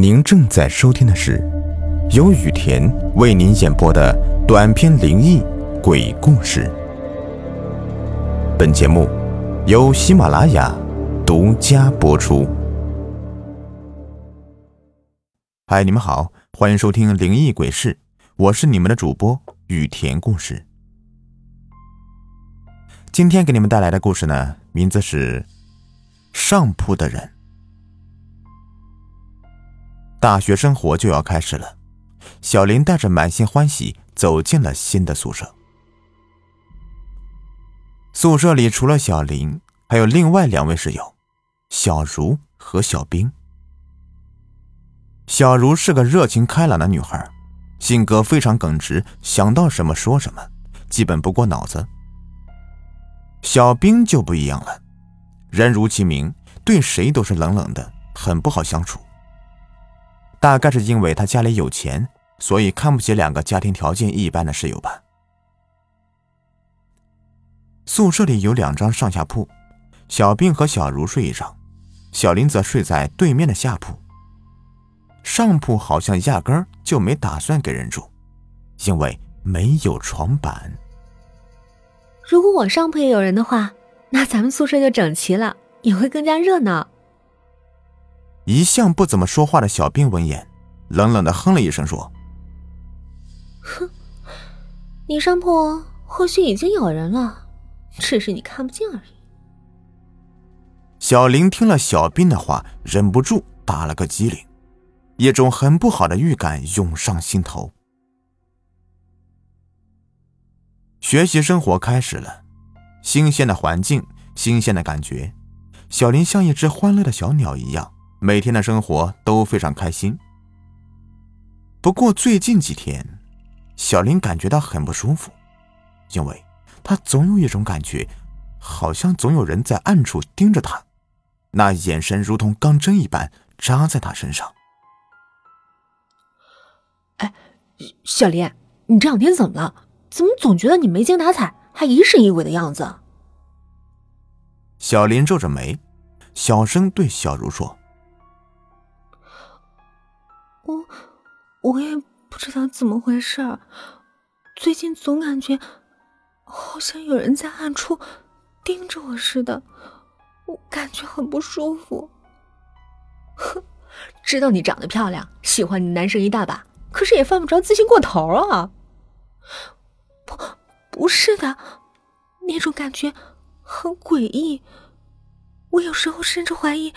您正在收听的是由雨田为您演播的短篇灵异鬼故事。本节目由喜马拉雅独家播出。嗨，你们好，欢迎收听灵异鬼事，我是你们的主播雨田故事。今天给你们带来的故事呢，名字是《上铺的人》。大学生活就要开始了，小林带着满心欢喜走进了新的宿舍。宿舍里除了小林，还有另外两位室友，小茹和小冰。小茹是个热情开朗的女孩，性格非常耿直，想到什么说什么，基本不过脑子。小冰就不一样了，人如其名，对谁都是冷冷的，很不好相处。大概是因为他家里有钱，所以看不起两个家庭条件一般的室友吧。宿舍里有两张上下铺，小兵和小茹睡一张，小林则睡在对面的下铺。上铺好像压根儿就没打算给人住，因为没有床板。如果我上铺也有人的话，那咱们宿舍就整齐了，也会更加热闹。一向不怎么说话的小兵闻言，冷冷的哼了一声，说：“哼，你山坡或许已经有人了，只是你看不见而已。”小林听了小兵的话，忍不住打了个激灵，一种很不好的预感涌上心头。学习生活开始了，新鲜的环境，新鲜的感觉，小林像一只欢乐的小鸟一样。每天的生活都非常开心。不过最近几天，小林感觉到很不舒服，因为他总有一种感觉，好像总有人在暗处盯着他，那眼神如同钢针一般扎在他身上。哎，小林，你这两天怎么了？怎么总觉得你没精打采，还疑神疑鬼的样子？小林皱着眉，小声对小茹说。我也不知道怎么回事，最近总感觉好像有人在暗处盯着我似的，我感觉很不舒服。哼，知道你长得漂亮，喜欢你男生一大把，可是也犯不着自信过头啊。不，不是的，那种感觉很诡异，我有时候甚至怀疑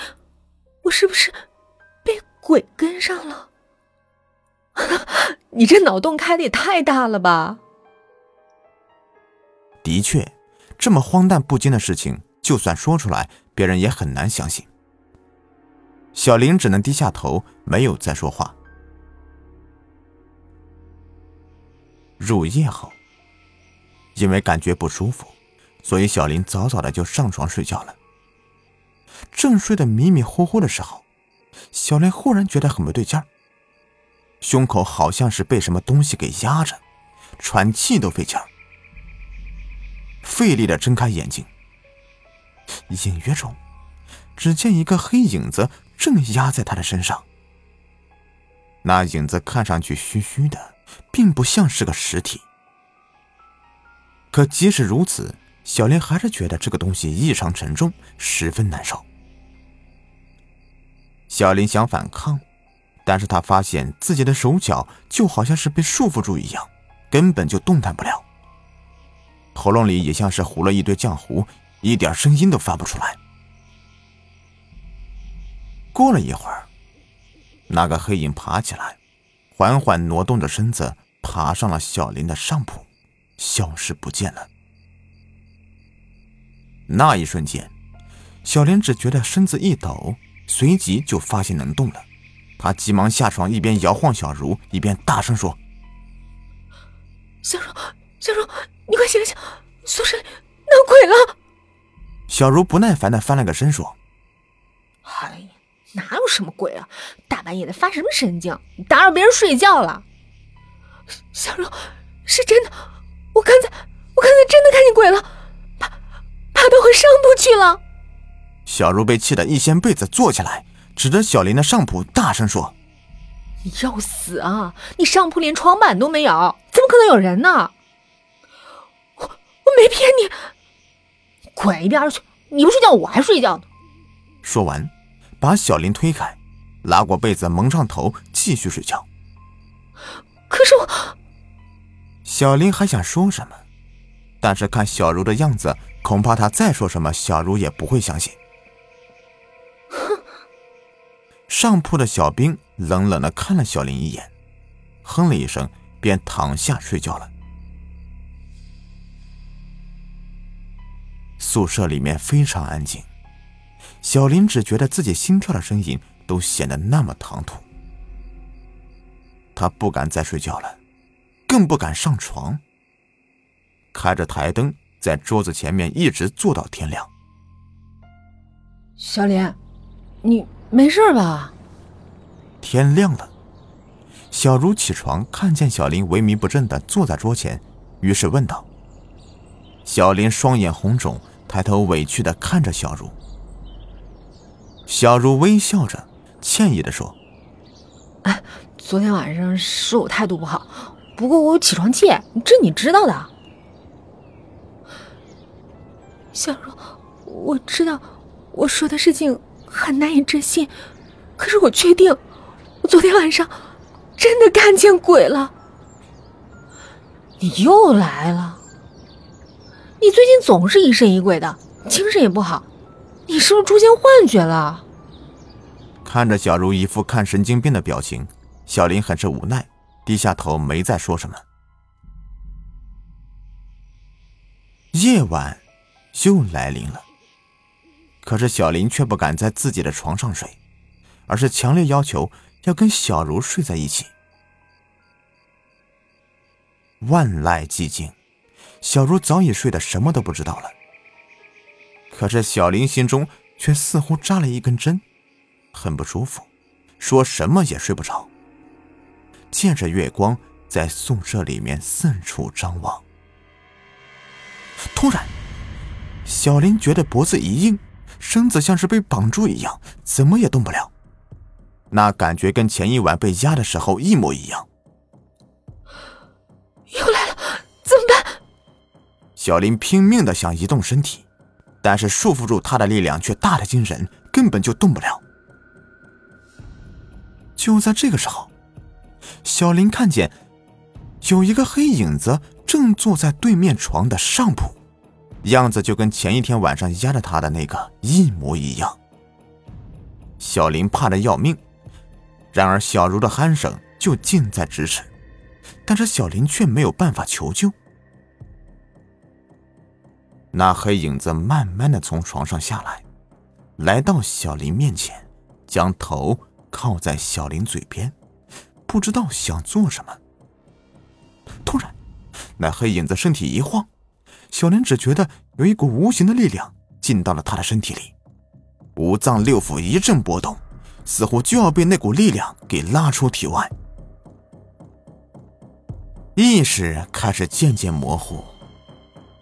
我是不是被鬼跟上了。你这脑洞开的也太大了吧！的确，这么荒诞不经的事情，就算说出来，别人也很难相信。小林只能低下头，没有再说话。入夜后，因为感觉不舒服，所以小林早早的就上床睡觉了。正睡得迷迷糊糊的时候，小林忽然觉得很不对劲儿。胸口好像是被什么东西给压着，喘气都费劲儿，费力的睁开眼睛。隐约中，只见一个黑影子正压在他的身上。那影子看上去虚虚的，并不像是个实体。可即使如此，小林还是觉得这个东西异常沉重，十分难受。小林想反抗。但是他发现自己的手脚就好像是被束缚住一样，根本就动弹不了。喉咙里也像是糊了一堆浆糊，一点声音都发不出来。过了一会儿，那个黑影爬起来，缓缓挪动着身子，爬上了小林的上铺，消失不见了。那一瞬间，小林只觉得身子一抖，随即就发现能动了。他急忙下床，一边摇晃小茹，一边大声说：“小茹，小茹，你快醒醒，宿舍里闹鬼了！”小茹不耐烦的翻了个身，说：“哎，哪有什么鬼啊？大半夜的发什么神经？打扰别人睡觉了。”小茹，是真的，我刚才，我刚才真的看见鬼了，爬，爬到我上铺去了。小茹被气得一掀被子坐起来。指着小林的上铺，大声说：“你要死啊！你上铺连床板都没有，怎么可能有人呢？我我没骗你，滚一边去！你不睡觉，我还睡觉呢。说完，把小林推开，拉过被子蒙上头，继续睡觉。可是我，小林还想说什么，但是看小茹的样子，恐怕他再说什么，小茹也不会相信。上铺的小兵冷冷的看了小林一眼，哼了一声，便躺下睡觉了。宿舍里面非常安静，小林只觉得自己心跳的声音都显得那么唐突。他不敢再睡觉了，更不敢上床。开着台灯，在桌子前面一直坐到天亮。小林，你。没事吧？天亮了，小茹起床，看见小林萎靡不振的坐在桌前，于是问道。小林双眼红肿，抬头委屈的看着小茹。小茹微笑着，歉意的说：“哎，昨天晚上是我态度不好，不过我有起床气，这你知道的。”小茹，我知道我说的事情。很难以置信，可是我确定，我昨天晚上真的看见鬼了。你又来了，你最近总是疑神疑鬼的，精神也不好，你是不是出现幻觉了？看着小茹一副看神经病的表情，小林很是无奈，低下头没再说什么。夜晚又来临了。可是小林却不敢在自己的床上睡，而是强烈要求要跟小茹睡在一起。万籁寂静，小茹早已睡得什么都不知道了。可是小林心中却似乎扎了一根针，很不舒服，说什么也睡不着。借着月光，在宿舍里面四处张望。突然，小林觉得脖子一硬。身子像是被绑住一样，怎么也动不了。那感觉跟前一晚被压的时候一模一样。又来了，怎么办？小林拼命的想移动身体，但是束缚住他的力量却大的惊人，根本就动不了。就在这个时候，小林看见有一个黑影子正坐在对面床的上铺。样子就跟前一天晚上压着他的那个一模一样。小林怕的要命，然而小茹的鼾声就近在咫尺，但是小林却没有办法求救。那黑影子慢慢的从床上下来，来到小林面前，将头靠在小林嘴边，不知道想做什么。突然，那黑影子身体一晃。小林只觉得有一股无形的力量进到了他的身体里，五脏六腑一阵波动，似乎就要被那股力量给拉出体外。意识开始渐渐模糊，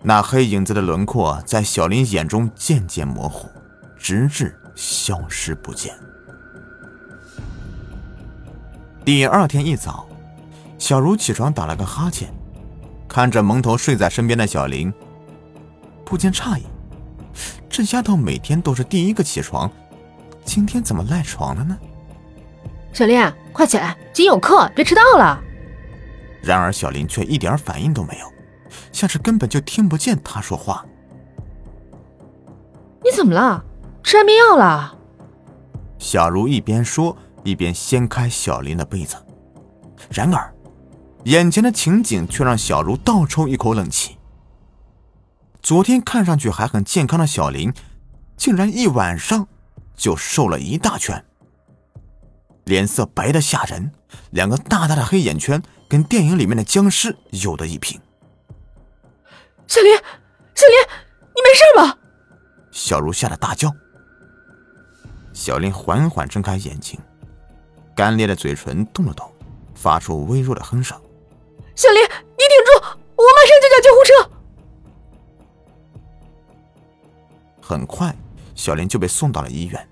那黑影子的轮廓在小林眼中渐渐模糊，直至消失不见。第二天一早，小茹起床打了个哈欠。看着蒙头睡在身边的小林，不禁诧异：这丫头每天都是第一个起床，今天怎么赖床了呢？小林，快起来，今有课，别迟到了。然而小林却一点反应都没有，像是根本就听不见他说话。你怎么了？吃安眠药了？小茹一边说，一边掀开小林的被子，然而。眼前的情景却让小茹倒抽一口冷气。昨天看上去还很健康的小林，竟然一晚上就瘦了一大圈，脸色白的吓人，两个大大的黑眼圈跟电影里面的僵尸有的一拼。小林，小林，你没事吧？小茹吓得大叫。小林缓缓睁开眼睛，干裂的嘴唇动了动，发出微弱的哼声。小林，你顶住，我马上就叫救护车。很快，小林就被送到了医院。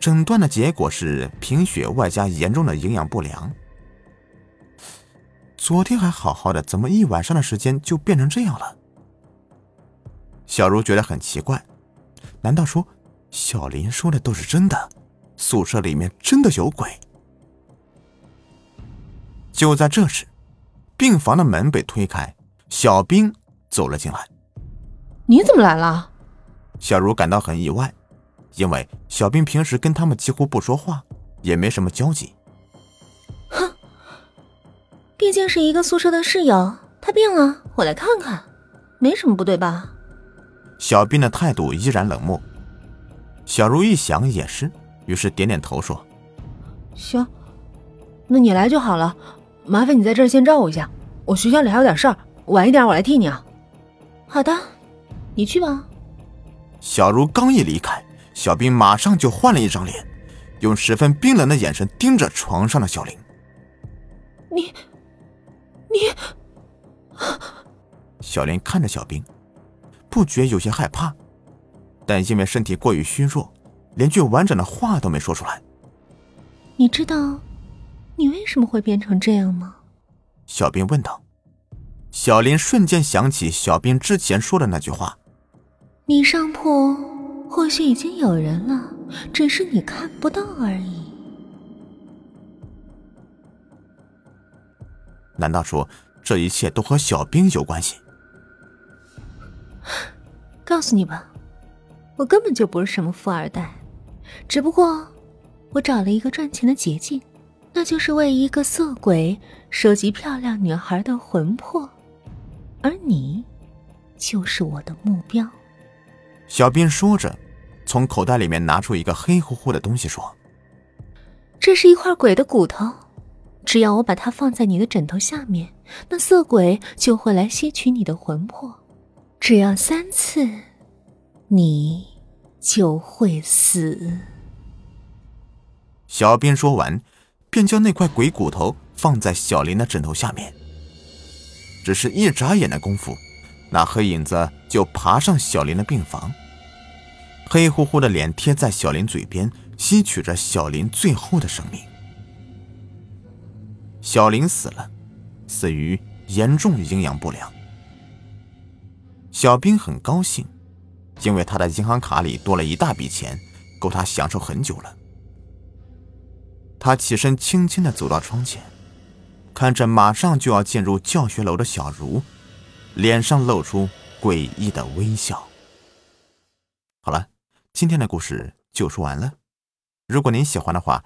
诊断的结果是贫血外加严重的营养不良。昨天还好好的，怎么一晚上的时间就变成这样了？小茹觉得很奇怪，难道说小林说的都是真的？宿舍里面真的有鬼？就在这时，病房的门被推开，小兵走了进来。你怎么来了？小茹感到很意外，因为小兵平时跟他们几乎不说话，也没什么交集。哼，毕竟是一个宿舍的室友，他病了，我来看看，没什么不对吧？小兵的态度依然冷漠。小茹一想也是，于是点点头说：“行，那你来就好了。麻烦你在这儿先照顾一下，我学校里还有点事儿，晚一点我来替你啊。”好的，你去吧。小茹刚一离开，小兵马上就换了一张脸，用十分冰冷的眼神盯着床上的小林。你，你……小林看着小兵。不觉有些害怕，但因为身体过于虚弱，连句完整的话都没说出来。你知道你为什么会变成这样吗？小兵问道。小林瞬间想起小兵之前说的那句话：“你上铺或许已经有人了，只是你看不到而已。”难道说这一切都和小兵有关系？告诉你吧，我根本就不是什么富二代，只不过我找了一个赚钱的捷径，那就是为一个色鬼收集漂亮女孩的魂魄，而你就是我的目标。小兵说着，从口袋里面拿出一个黑乎乎的东西，说：“这是一块鬼的骨头，只要我把它放在你的枕头下面，那色鬼就会来吸取你的魂魄。”只要三次，你就会死。小兵说完，便将那块鬼骨头放在小林的枕头下面。只是一眨眼的功夫，那黑影子就爬上小林的病房，黑乎乎的脸贴在小林嘴边，吸取着小林最后的生命。小林死了，死于严重营养不良。小兵很高兴，因为他的银行卡里多了一大笔钱，够他享受很久了。他起身，轻轻的走到窗前，看着马上就要进入教学楼的小茹，脸上露出诡异的微笑。好了，今天的故事就说完了。如果您喜欢的话，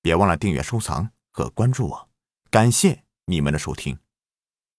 别忘了订阅、收藏和关注我。感谢你们的收听。